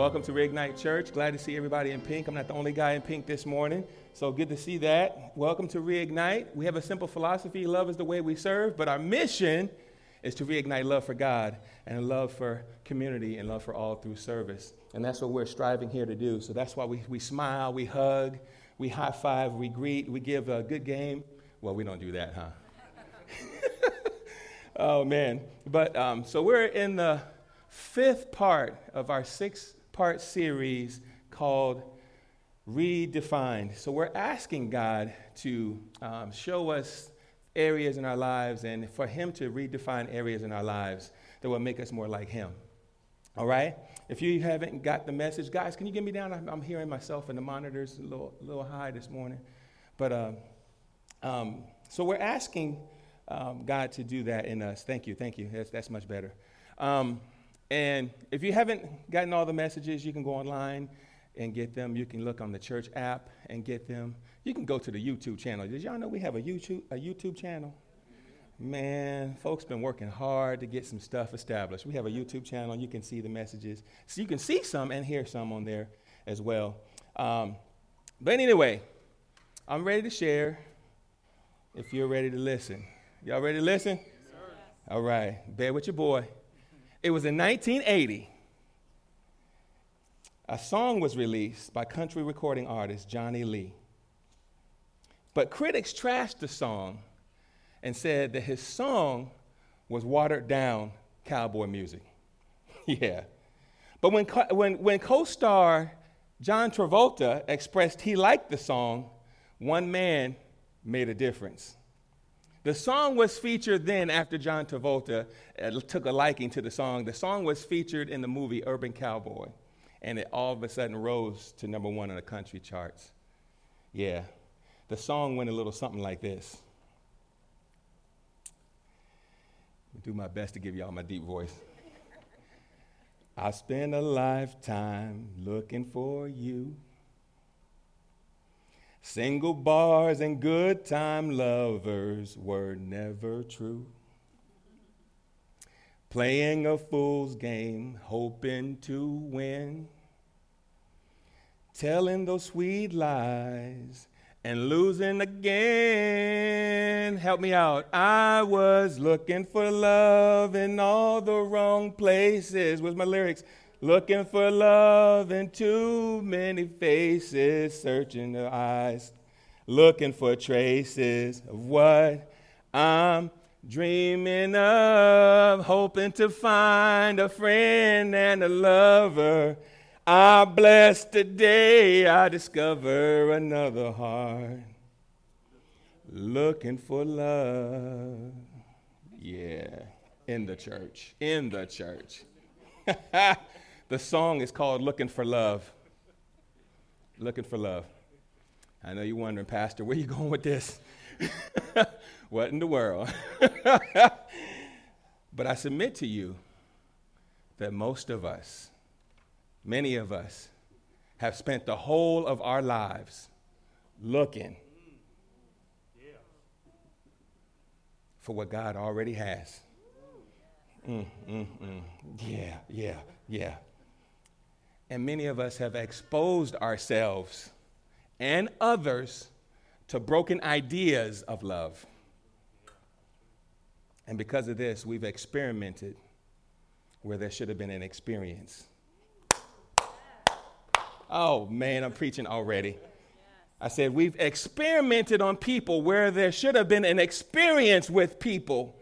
Welcome to Reignite Church. Glad to see everybody in pink. I'm not the only guy in pink this morning, so good to see that. Welcome to Reignite. We have a simple philosophy love is the way we serve, but our mission is to reignite love for God and love for community and love for all through service. And that's what we're striving here to do. So that's why we, we smile, we hug, we high five, we greet, we give a good game. Well, we don't do that, huh? oh, man. But um, so we're in the fifth part of our six part series called Redefined. So we're asking God to um, show us areas in our lives and for Him to redefine areas in our lives that will make us more like Him. All right? If you haven't got the message, guys, can you get me down? I'm, I'm hearing myself in the monitors a little, little high this morning. But um, um, so we're asking um, God to do that in us. Thank you, thank you. That's, that's much better. Um, and if you haven't gotten all the messages, you can go online and get them. You can look on the church app and get them. You can go to the YouTube channel. Did y'all know we have a YouTube, a YouTube channel? Man, folks been working hard to get some stuff established. We have a YouTube channel. You can see the messages. So you can see some and hear some on there as well. Um, but anyway, I'm ready to share if you're ready to listen. Y'all ready to listen? Yes, All right. Bear with your boy. It was in 1980. A song was released by country recording artist Johnny Lee. But critics trashed the song and said that his song was watered down cowboy music. yeah. But when, when, when co star John Travolta expressed he liked the song, one man made a difference. The song was featured then after John Travolta uh, took a liking to the song. The song was featured in the movie Urban Cowboy, and it all of a sudden rose to number one on the country charts. Yeah, the song went a little something like this. I'll do my best to give y'all my deep voice. I spent a lifetime looking for you. Single bars and good time lovers were never true. Playing a fool's game, hoping to win. Telling those sweet lies and losing again. Help me out. I was looking for love in all the wrong places. Where's my lyrics? Looking for love in too many faces, searching the eyes, looking for traces of what I'm dreaming of, hoping to find a friend and a lover. I bless the day I discover another heart looking for love. Yeah, in the church, in the church. The song is called Looking for Love. Looking for Love. I know you're wondering, Pastor, where you going with this? what in the world? but I submit to you that most of us, many of us, have spent the whole of our lives looking for what God already has. Mm, mm, mm. Yeah, yeah, yeah. And many of us have exposed ourselves and others to broken ideas of love. And because of this, we've experimented where there should have been an experience. Oh man, I'm preaching already. I said, we've experimented on people where there should have been an experience with people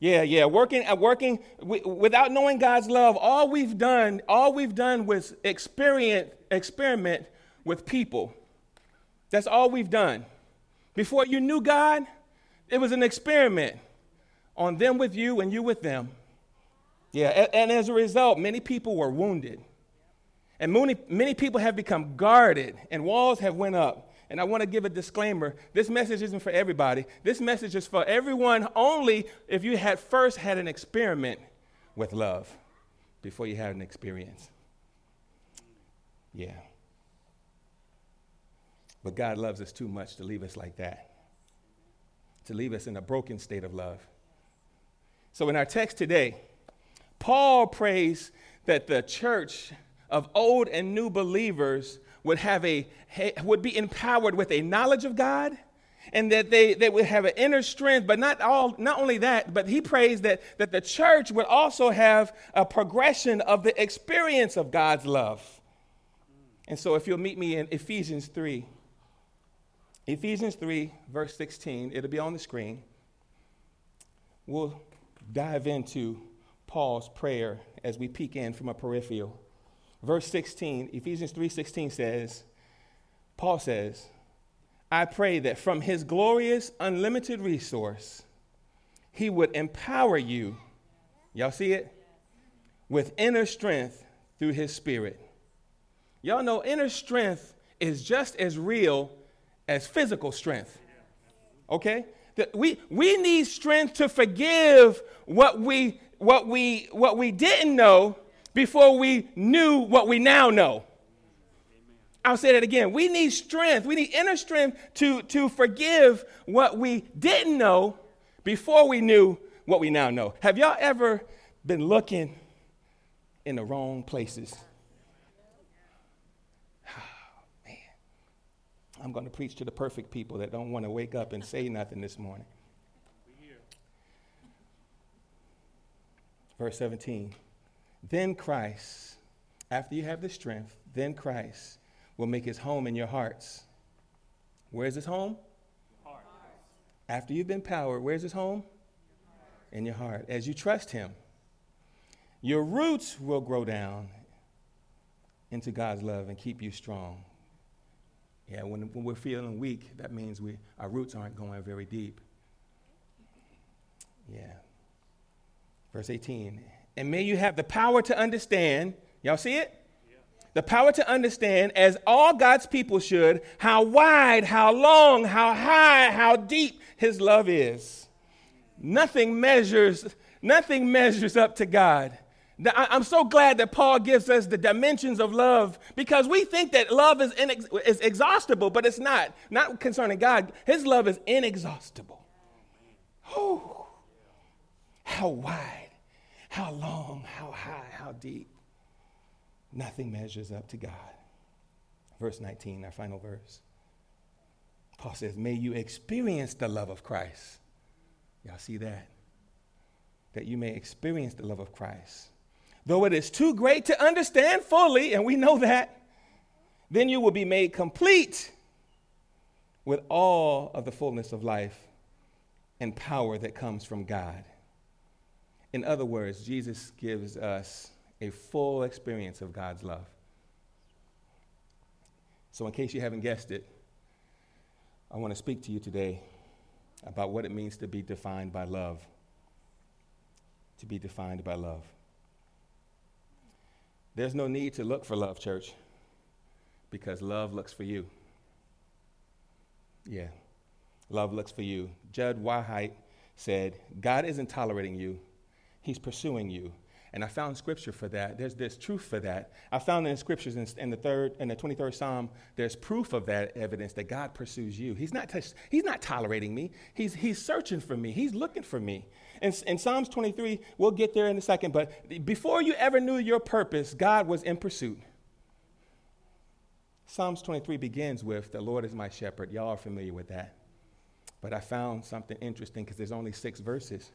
yeah, yeah. Working, uh, working without knowing God's love, all we've done, all we've done was experience, experiment with people. That's all we've done. Before you knew God, it was an experiment on them with you and you with them. Yeah, and, and as a result, many people were wounded. And many, many people have become guarded, and walls have went up. And I want to give a disclaimer. This message isn't for everybody. This message is for everyone only if you had first had an experiment with love before you had an experience. Yeah. But God loves us too much to leave us like that, to leave us in a broken state of love. So in our text today, Paul prays that the church of old and new believers would have a would be empowered with a knowledge of God and that they, they would have an inner strength but not all not only that but he prays that that the church would also have a progression of the experience of God's love. And so if you'll meet me in Ephesians 3 Ephesians 3 verse 16 it'll be on the screen. We'll dive into Paul's prayer as we peek in from a peripheral. Verse 16, Ephesians 3:16 says, Paul says, I pray that from his glorious unlimited resource he would empower you. Y'all see it? With inner strength through his spirit. Y'all know inner strength is just as real as physical strength. Okay? That we, we need strength to forgive what we, what, we, what we didn't know before we knew what we now know. I'll say that again. We need strength. We need inner strength to, to forgive what we didn't know before we knew what we now know. Have y'all ever been looking in the wrong places? man. I'm going to preach to the perfect people that don't want to wake up and say nothing this morning. Verse 17. Then Christ, after you have the strength, then Christ will make his home in your hearts. Where's his home? Heart. After you've been powered, where's his home? In your heart. As you trust him, your roots will grow down into God's love and keep you strong. Yeah, when, when we're feeling weak, that means we, our roots aren't going very deep. Yeah. Verse 18. And may you have the power to understand. Y'all see it? the power to understand, as all God's people should, how wide, how long, how high, how deep His love is. Nothing measures, nothing measures up to God. I'm so glad that Paul gives us the dimensions of love because we think that love is, inex- is exhaustible, but it's not. Not concerning God. His love is inexhaustible. Oh, how wide, how long, how high, how deep. Nothing measures up to God. Verse 19, our final verse. Paul says, May you experience the love of Christ. Y'all see that? That you may experience the love of Christ. Though it is too great to understand fully, and we know that, then you will be made complete with all of the fullness of life and power that comes from God. In other words, Jesus gives us a full experience of God's love. So, in case you haven't guessed it, I want to speak to you today about what it means to be defined by love. To be defined by love. There's no need to look for love, church, because love looks for you. Yeah, love looks for you. Jud Wilhite said, God isn't tolerating you, He's pursuing you. And I found scripture for that. There's, there's truth for that. I found in scriptures in, in the third in the 23rd Psalm, there's proof of that evidence that God pursues you. He's not, he's not tolerating me. He's, he's searching for me. He's looking for me. In, in Psalms 23, we'll get there in a second, but before you ever knew your purpose, God was in pursuit. Psalms 23 begins with, The Lord is my shepherd. Y'all are familiar with that. But I found something interesting because there's only six verses.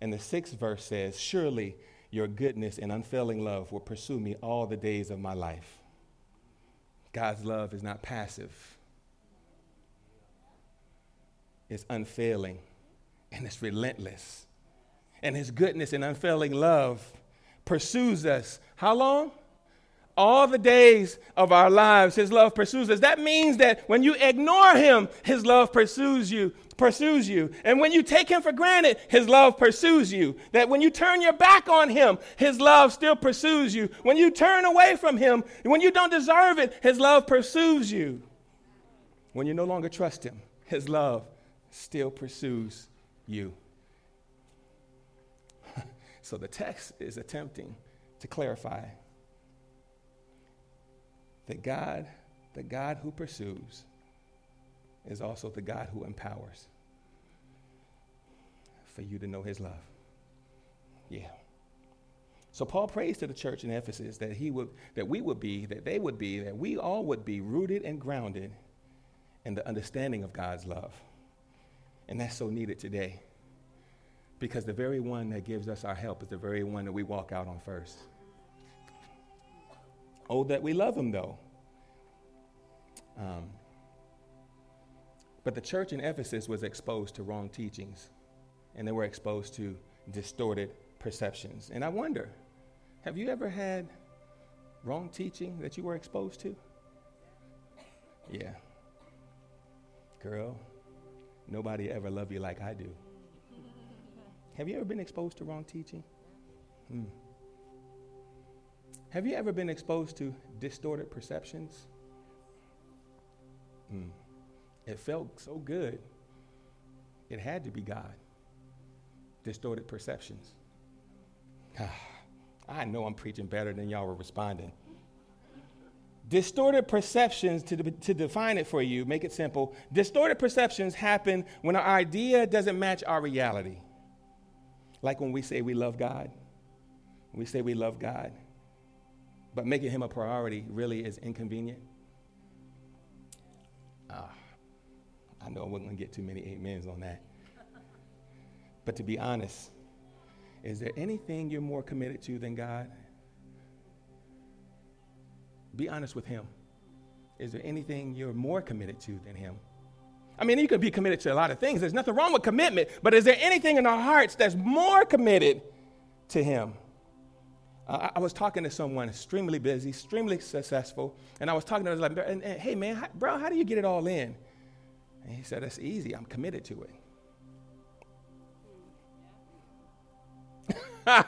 And the sixth verse says, Surely your goodness and unfailing love will pursue me all the days of my life. God's love is not passive, it's unfailing and it's relentless. And his goodness and unfailing love pursues us. How long? All the days of our lives, His love pursues us. That means that when you ignore Him, His love pursues you, pursues you. And when you take Him for granted, His love pursues you. That when you turn your back on Him, His love still pursues you. When you turn away from Him, when you don't deserve it, His love pursues you. When you no longer trust Him, His love still pursues you. so the text is attempting to clarify that God, the God who pursues, is also the God who empowers for you to know his love. Yeah. So Paul prays to the church in Ephesus that he would, that we would be, that they would be, that we all would be rooted and grounded in the understanding of God's love. And that's so needed today. Because the very one that gives us our help is the very one that we walk out on first. Oh, that we love him though. Um, but the church in Ephesus was exposed to wrong teachings, and they were exposed to distorted perceptions. And I wonder, have you ever had wrong teaching that you were exposed to? Yeah. Girl, nobody ever loved you like I do. Have you ever been exposed to wrong teaching? Hmm. Have you ever been exposed to distorted perceptions? Hmm. It felt so good. It had to be God. Distorted perceptions. Ah. I know I'm preaching better than y'all were responding. Distorted perceptions, to, to define it for you, make it simple, distorted perceptions happen when our idea doesn't match our reality. Like when we say we love God, we say we love God, but making Him a priority really is inconvenient. Ah, I know I wasn't going to get too many amens on that. But to be honest, is there anything you're more committed to than God? Be honest with Him. Is there anything you're more committed to than Him? I mean, you could be committed to a lot of things. There's nothing wrong with commitment, but is there anything in our hearts that's more committed to Him? Uh, I was talking to someone extremely busy, extremely successful, and I was talking to him like, "Hey, man, how, bro, how do you get it all in?" And he said, "That's easy. I'm committed to it."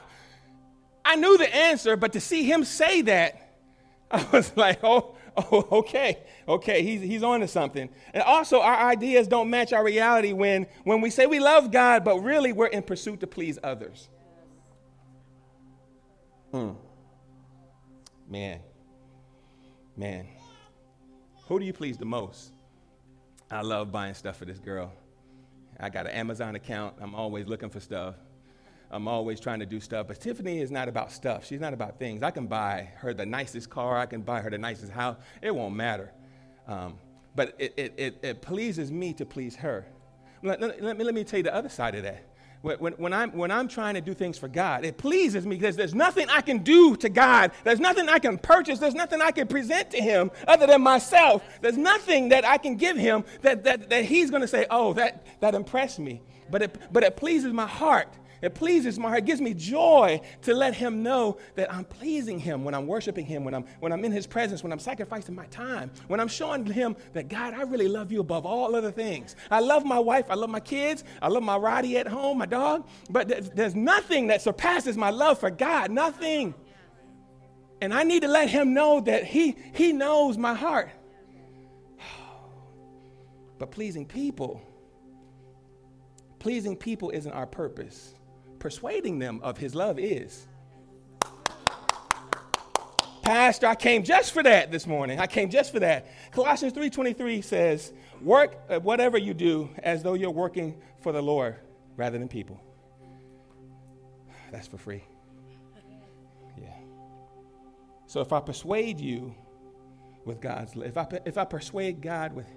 I knew the answer, but to see him say that, I was like, oh, oh, okay, okay, he's, he's on to something. And also, our ideas don't match our reality when, when we say we love God, but really we're in pursuit to please others. Hmm. Man, man, who do you please the most? I love buying stuff for this girl. I got an Amazon account. I'm always looking for stuff. I'm always trying to do stuff. But Tiffany is not about stuff. She's not about things. I can buy her the nicest car. I can buy her the nicest house. It won't matter. Um, but it, it, it, it, pleases me to please her. Let, let, let, me, let me tell you the other side of that. When, when, I'm, when I'm trying to do things for God, it pleases me because there's nothing I can do to God. There's nothing I can purchase. There's nothing I can present to Him other than myself. There's nothing that I can give Him that, that, that He's going to say, oh, that, that impressed me. But it, but it pleases my heart it pleases my heart. It gives me joy to let him know that I'm pleasing him when I'm worshiping him, when I'm, when I'm in his presence, when I'm sacrificing my time, when I'm showing him that, God, I really love you above all other things. I love my wife. I love my kids. I love my Roddy at home, my dog. But there's, there's nothing that surpasses my love for God. Nothing. And I need to let him know that he, he knows my heart. But pleasing people, pleasing people isn't our purpose persuading them of his love is. Pastor, I came just for that this morning. I came just for that. Colossians 3:23 says, "Work at whatever you do as though you're working for the Lord rather than people." That's for free. Yeah. So if I persuade you with God's if I if I persuade God with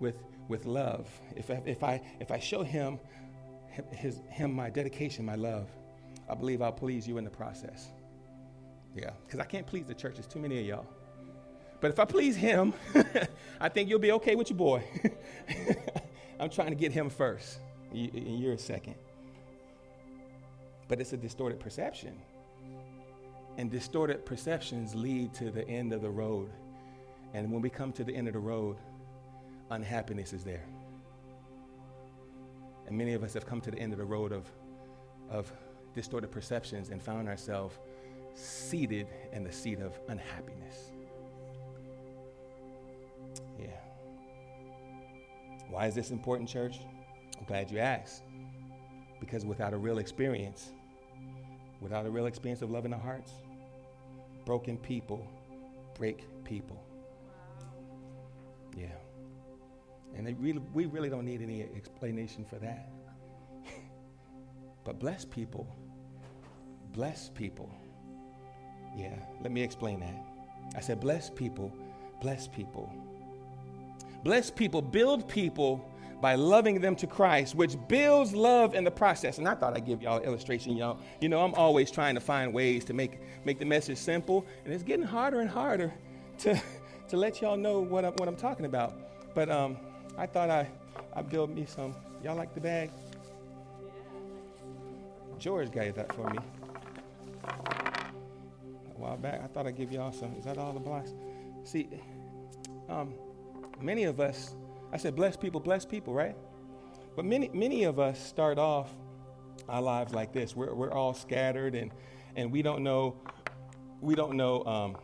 with with love, if I, if I if I show him his, him my dedication, my love, I believe I'll please you in the process. Yeah, because I can't please the church. There's too many of y'all. But if I please him, I think you'll be okay with your boy. I'm trying to get him first, and you're a second. But it's a distorted perception. And distorted perceptions lead to the end of the road. And when we come to the end of the road, unhappiness is there. And many of us have come to the end of the road of, of distorted perceptions and found ourselves seated in the seat of unhappiness. Yeah. Why is this important, church? I'm glad you asked. Because without a real experience, without a real experience of love in the hearts, broken people break people. Yeah. And really, we really don't need any explanation for that. but bless people, bless people Yeah, let me explain that. I said, bless people, bless people. Bless people, build people by loving them to Christ, which builds love in the process. And I thought I'd give y'all an illustration, y'all. You know, I'm always trying to find ways to make, make the message simple, and it's getting harder and harder to, to let y'all know what I'm, what I'm talking about. But um, I thought I, I'd build me some. Y'all like the bag? George gave that for me a while back. I thought I'd give y'all some. Is that all the blocks? See, um, many of us, I said, bless people, bless people, right? But many, many of us start off our lives like this. We're, we're all scattered and, and we don't know, we don't know um,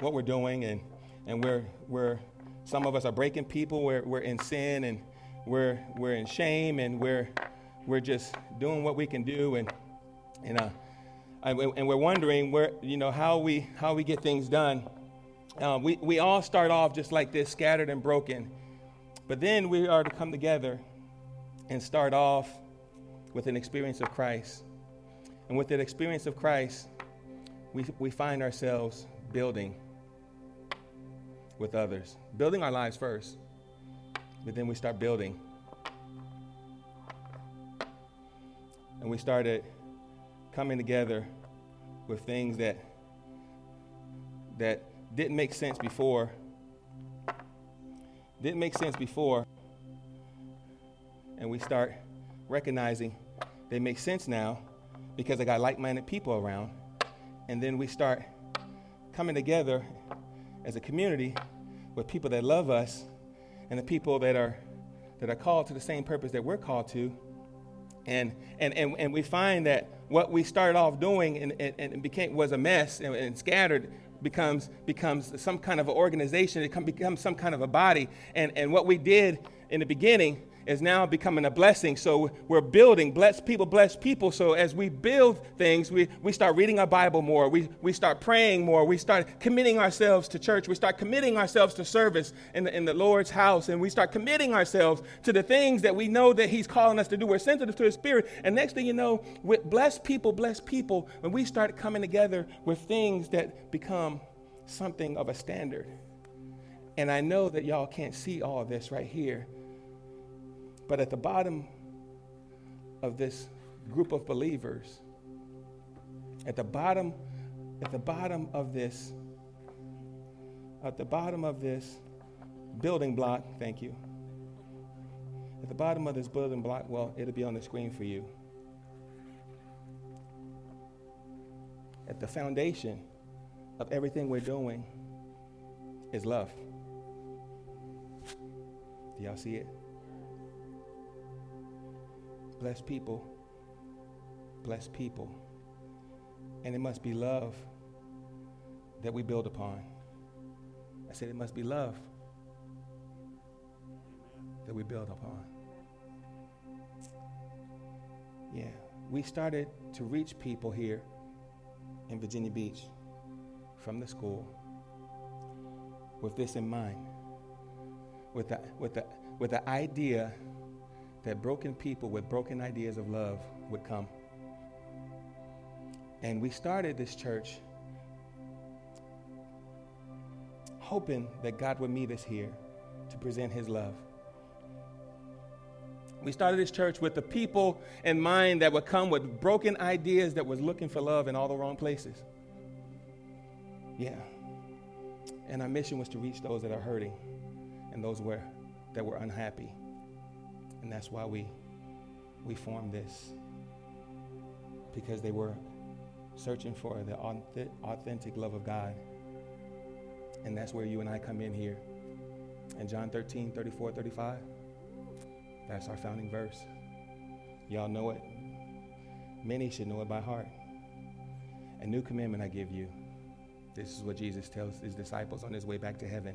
what we're doing and, and we're, we're, some of us are breaking people. We're, we're in sin and we're, we're in shame and we're, we're just doing what we can do and, and, uh, and we're wondering where, you know, how we, how we get things done. Uh, we, we all start off just like this, scattered and broken. But then we are to come together and start off with an experience of Christ. And with that experience of Christ, we, we find ourselves building with others, building our lives first, but then we start building. And we started coming together with things that that didn't make sense before. Didn't make sense before. And we start recognizing they make sense now because I got like-minded people around. And then we start coming together as a community with people that love us and the people that are that are called to the same purpose that we're called to and, and, and, and we find that what we started off doing and, and, and became, was a mess and, and scattered becomes, becomes some kind of an organization, it becomes some kind of a body. And, and what we did in the beginning is now becoming a blessing. So we're building, bless people, bless people. So as we build things, we, we start reading our Bible more, we, we start praying more, we start committing ourselves to church, we start committing ourselves to service in the, in the Lord's house, and we start committing ourselves to the things that we know that He's calling us to do. We're sensitive to His Spirit. And next thing you know, with bless people, bless people, when we start coming together with things that become something of a standard. And I know that y'all can't see all this right here but at the bottom of this group of believers, at the bottom, at the bottom of this, at the bottom of this building block, thank you. At the bottom of this building block, well, it'll be on the screen for you. At the foundation of everything we're doing is love. Do y'all see it? Bless people. Bless people. And it must be love that we build upon. I said it must be love that we build upon. Yeah, we started to reach people here in Virginia Beach from the school with this in mind, with the, with the, with the idea that broken people with broken ideas of love would come. And we started this church hoping that God would meet us here to present his love. We started this church with the people in mind that would come with broken ideas that was looking for love in all the wrong places. Yeah. And our mission was to reach those that are hurting and those were, that were unhappy. And that's why we, we formed this. Because they were searching for the authentic love of God. And that's where you and I come in here. In John 13, 34, 35, that's our founding verse. Y'all know it. Many should know it by heart. A new commandment I give you. This is what Jesus tells his disciples on his way back to heaven.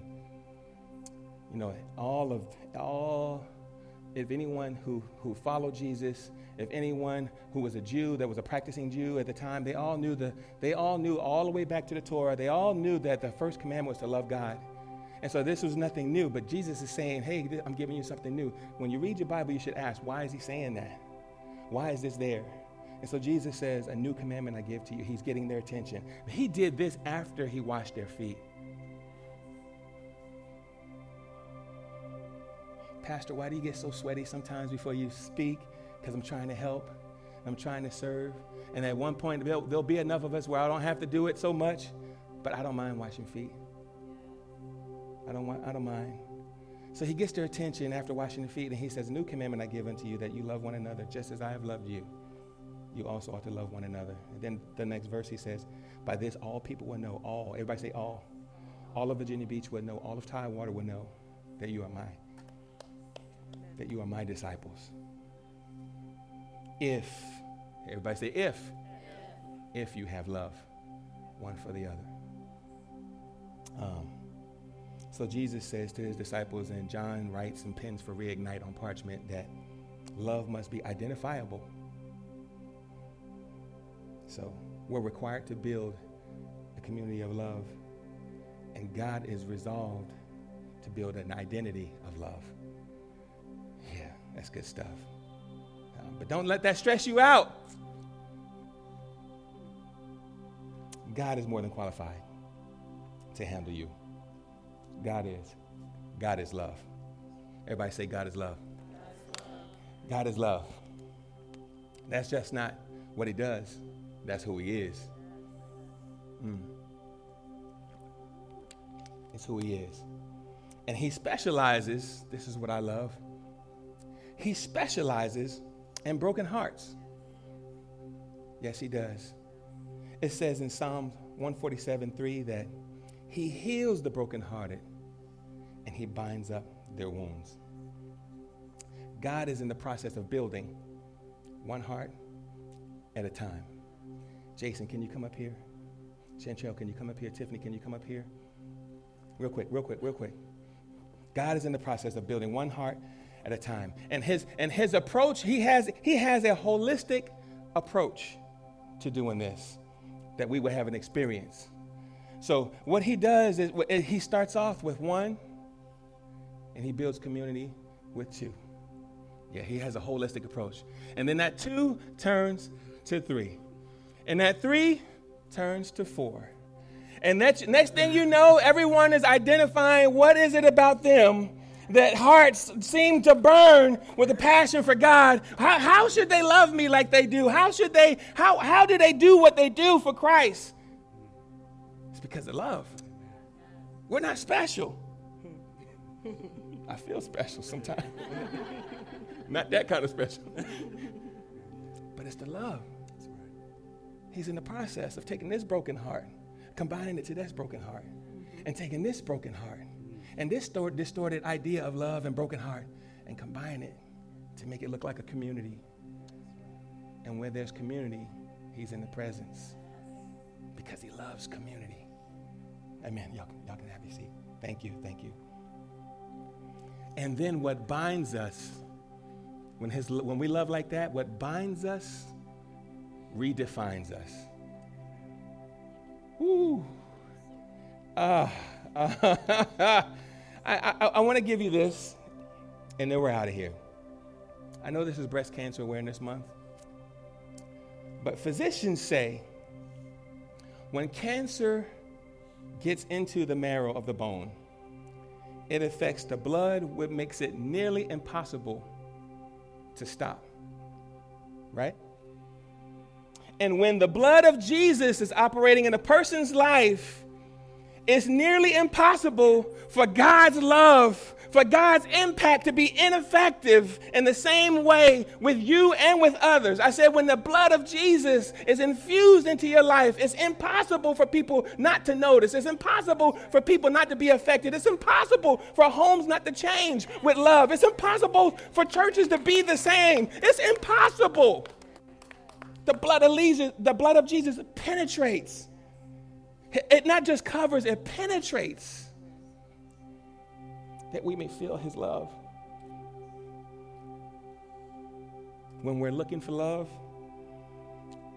You know, all of all if anyone who, who followed Jesus, if anyone who was a Jew that was a practicing Jew at the time, they all knew the, they all knew all the way back to the Torah, they all knew that the first commandment was to love God. And so this was nothing new, but Jesus is saying, hey, I'm giving you something new. When you read your Bible, you should ask, why is he saying that? Why is this there? And so Jesus says, A new commandment I give to you. He's getting their attention. He did this after he washed their feet. Pastor, why do you get so sweaty sometimes before you speak? Because I'm trying to help. I'm trying to serve. And at one point, there'll, there'll be enough of us where I don't have to do it so much, but I don't mind washing feet. I don't, want, I don't mind. So he gets their attention after washing the feet, and he says, New commandment I give unto you that you love one another just as I have loved you. You also ought to love one another. And then the next verse he says, By this all people will know, all, everybody say all. All of Virginia Beach will know, all of Tidewater will know that you are mine that you are my disciples. If, everybody say, if, if you have love one for the other. Um, so Jesus says to his disciples, and John writes and pens for Reignite on parchment that love must be identifiable. So we're required to build a community of love, and God is resolved to build an identity of love. That's good stuff. Um, but don't let that stress you out. God is more than qualified to handle you. God is. God is love. Everybody say, God is love. God is love. That's just not what he does, that's who he is. Mm. It's who he is. And he specializes, this is what I love, he specializes in broken hearts. Yes, he does. It says in Psalm 147 3 that he heals the brokenhearted and he binds up their wounds. God is in the process of building one heart at a time. Jason, can you come up here? Chantel, can you come up here? Tiffany, can you come up here? Real quick, real quick, real quick. God is in the process of building one heart at a time. And his, and his approach, he has, he has a holistic approach to doing this that we would have an experience. So, what he does is he starts off with one and he builds community with two. Yeah, he has a holistic approach. And then that two turns to three. And that three turns to four. And that next thing you know, everyone is identifying what is it about them that hearts seem to burn with a passion for God, how, how should they love me like they do? How should they, how, how do they do what they do for Christ? It's because of love. We're not special. I feel special sometimes. not that kind of special. but it's the love. He's in the process of taking this broken heart, combining it to this broken heart, and taking this broken heart and this distorted idea of love and broken heart and combine it to make it look like a community. And where there's community, he's in the presence because he loves community. Amen. Y'all, y'all can have your seat. Thank you. Thank you. And then what binds us, when, his, when we love like that, what binds us redefines us. Woo. Ah. Uh, I, I, I want to give you this, and then we're out of here. I know this is Breast Cancer Awareness Month, but physicians say when cancer gets into the marrow of the bone, it affects the blood, which makes it nearly impossible to stop. Right? And when the blood of Jesus is operating in a person's life, it's nearly impossible for God's love, for God's impact to be ineffective in the same way with you and with others. I said, when the blood of Jesus is infused into your life, it's impossible for people not to notice. It's impossible for people not to be affected. It's impossible for homes not to change with love. It's impossible for churches to be the same. It's impossible. The blood of Jesus, the blood of Jesus penetrates it not just covers, it penetrates that we may feel his love. When we're looking for love,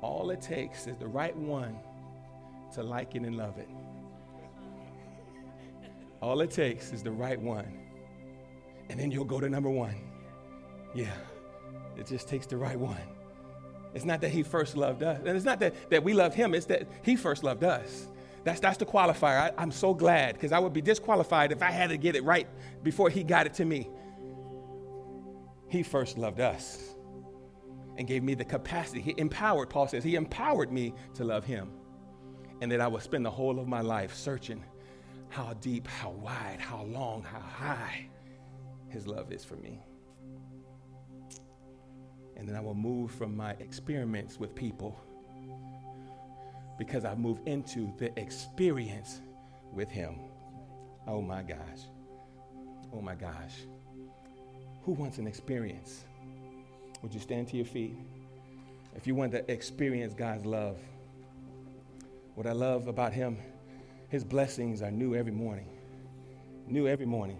all it takes is the right one to like it and love it. All it takes is the right one. And then you'll go to number one. Yeah, it just takes the right one. It's not that he first loved us. And it's not that, that we loved him, it's that he first loved us. That's, that's the qualifier. I, am so glad because I would be disqualified if I had to get it right before he got it to me. He first loved us and gave me the capacity. He empowered, Paul says, he empowered me to love him. And that I would spend the whole of my life searching how deep, how wide, how long, how high his love is for me. And then I will move from my experiments with people because I move into the experience with him. Oh my gosh. Oh my gosh. Who wants an experience? Would you stand to your feet? If you want to experience God's love, what I love about him, his blessings are new every morning. New every morning.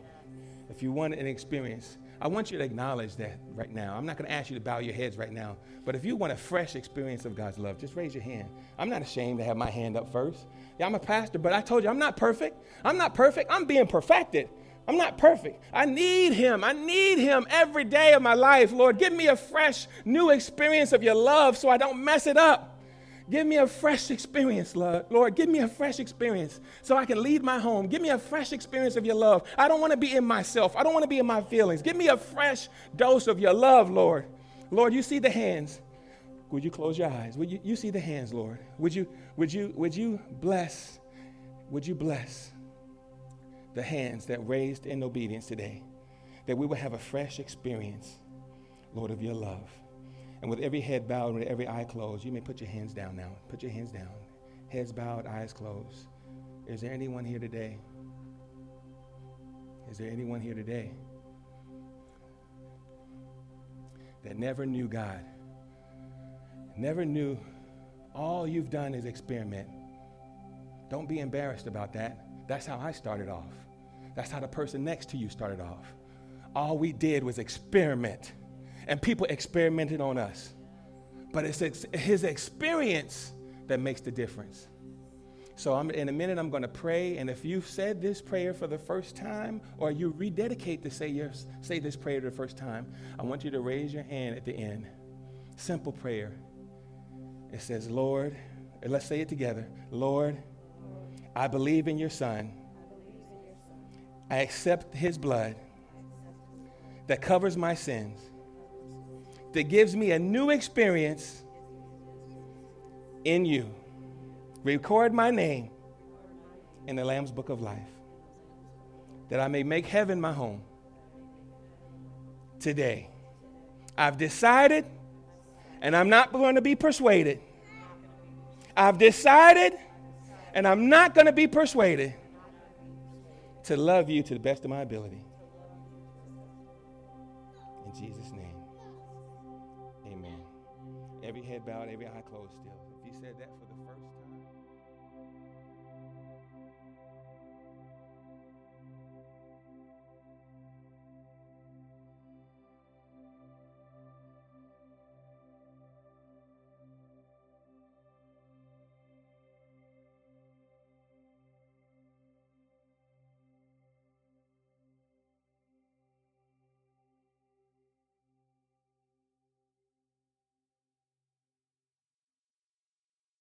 If you want an experience, I want you to acknowledge that right now. I'm not going to ask you to bow your heads right now, but if you want a fresh experience of God's love, just raise your hand. I'm not ashamed to have my hand up first. Yeah, I'm a pastor, but I told you I'm not perfect. I'm not perfect. I'm being perfected. I'm not perfect. I need Him. I need Him every day of my life. Lord, give me a fresh, new experience of your love so I don't mess it up. Give me a fresh experience, Lord. Lord, give me a fresh experience so I can leave my home. Give me a fresh experience of your love. I don't want to be in myself. I don't want to be in my feelings. Give me a fresh dose of your love, Lord. Lord, you see the hands. Would you close your eyes? Would you, you see the hands, Lord? Would you, would you, would you bless? Would you bless the hands that raised in obedience today? That we would have a fresh experience, Lord, of your love. And with every head bowed, with every eye closed, you may put your hands down now. Put your hands down. Heads bowed, eyes closed. Is there anyone here today? Is there anyone here today that never knew God? Never knew all you've done is experiment. Don't be embarrassed about that. That's how I started off. That's how the person next to you started off. All we did was experiment and people experimented on us. But it's ex- his experience that makes the difference. So I'm, in a minute, I'm going to pray. And if you've said this prayer for the first time, or you rededicate to say, your, say this prayer the first time, I want you to raise your hand at the end. Simple prayer. It says, Lord, let's say it together. Lord, I believe in your Son. I accept his blood that covers my sins that gives me a new experience in you. Record my name in the Lamb's Book of Life, that I may make heaven my home today. I've decided, and I'm not going to be persuaded. I've decided, and I'm not going to be persuaded to love you to the best of my ability. Every head bowed, every eye closed still. If you said that for